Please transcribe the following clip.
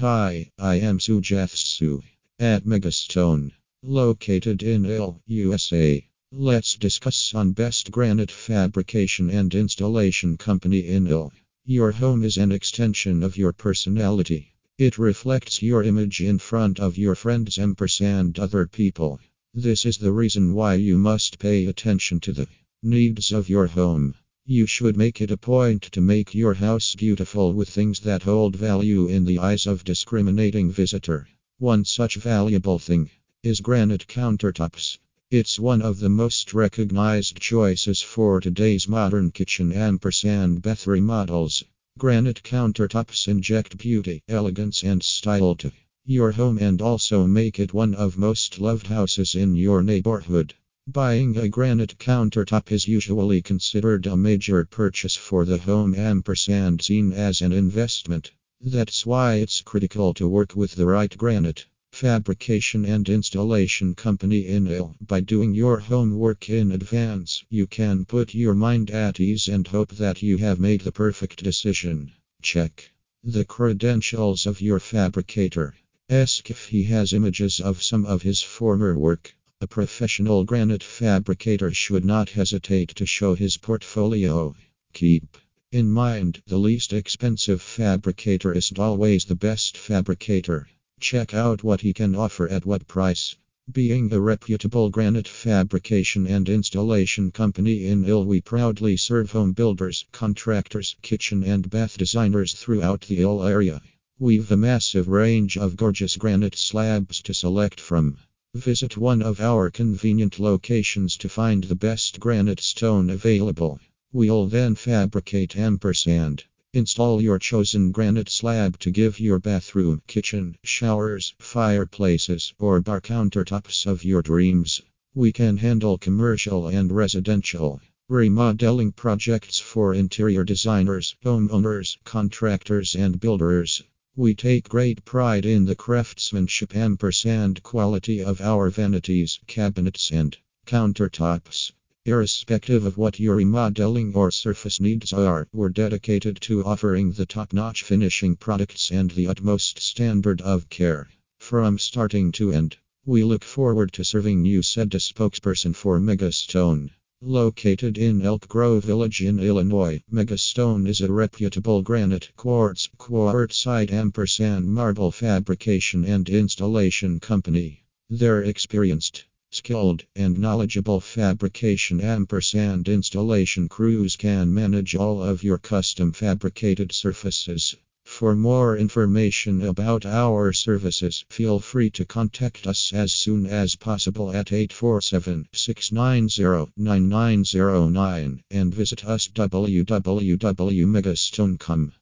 Hi, I am Sujetsu at Mega Stone, located in Ill, USA. Let's discuss on best granite fabrication and installation company in Ill. Your home is an extension of your personality. It reflects your image in front of your friends and other people. This is the reason why you must pay attention to the needs of your home. You should make it a point to make your house beautiful with things that hold value in the eyes of discriminating visitor. One such valuable thing is granite countertops. It's one of the most recognized choices for today's modern kitchen ampersand bath remodels. Granite countertops inject beauty, elegance, and style to your home and also make it one of most loved houses in your neighborhood. Buying a granite countertop is usually considered a major purchase for the home ampersand seen as an investment. That's why it's critical to work with the right granite fabrication and installation company in Ill. By doing your homework in advance, you can put your mind at ease and hope that you have made the perfect decision. Check the credentials of your fabricator. Ask if he has images of some of his former work. A professional granite fabricator should not hesitate to show his portfolio. Keep in mind, the least expensive fabricator isn't always the best fabricator. Check out what he can offer at what price. Being a reputable granite fabrication and installation company in Ill, we proudly serve home builders, contractors, kitchen and bath designers throughout the Ill area. We've a massive range of gorgeous granite slabs to select from. Visit one of our convenient locations to find the best granite stone available. We'll then fabricate ampersand. Install your chosen granite slab to give your bathroom, kitchen, showers, fireplaces, or bar countertops of your dreams. We can handle commercial and residential remodeling projects for interior designers, homeowners, contractors, and builders. We take great pride in the craftsmanship ampersand quality of our vanities, cabinets, and countertops. Irrespective of what your remodeling or surface needs are, we're dedicated to offering the top notch finishing products and the utmost standard of care. From starting to end, we look forward to serving you, said the spokesperson for Mega Stone. Located in Elk Grove Village in Illinois, Mega Stone is a reputable granite, quartz, quartzite ampersand marble fabrication and installation company. Their experienced, skilled, and knowledgeable fabrication ampersand installation crews can manage all of your custom fabricated surfaces. For more information about our services, feel free to contact us as soon as possible at 847 690 9909 and visit us www.megastone.com.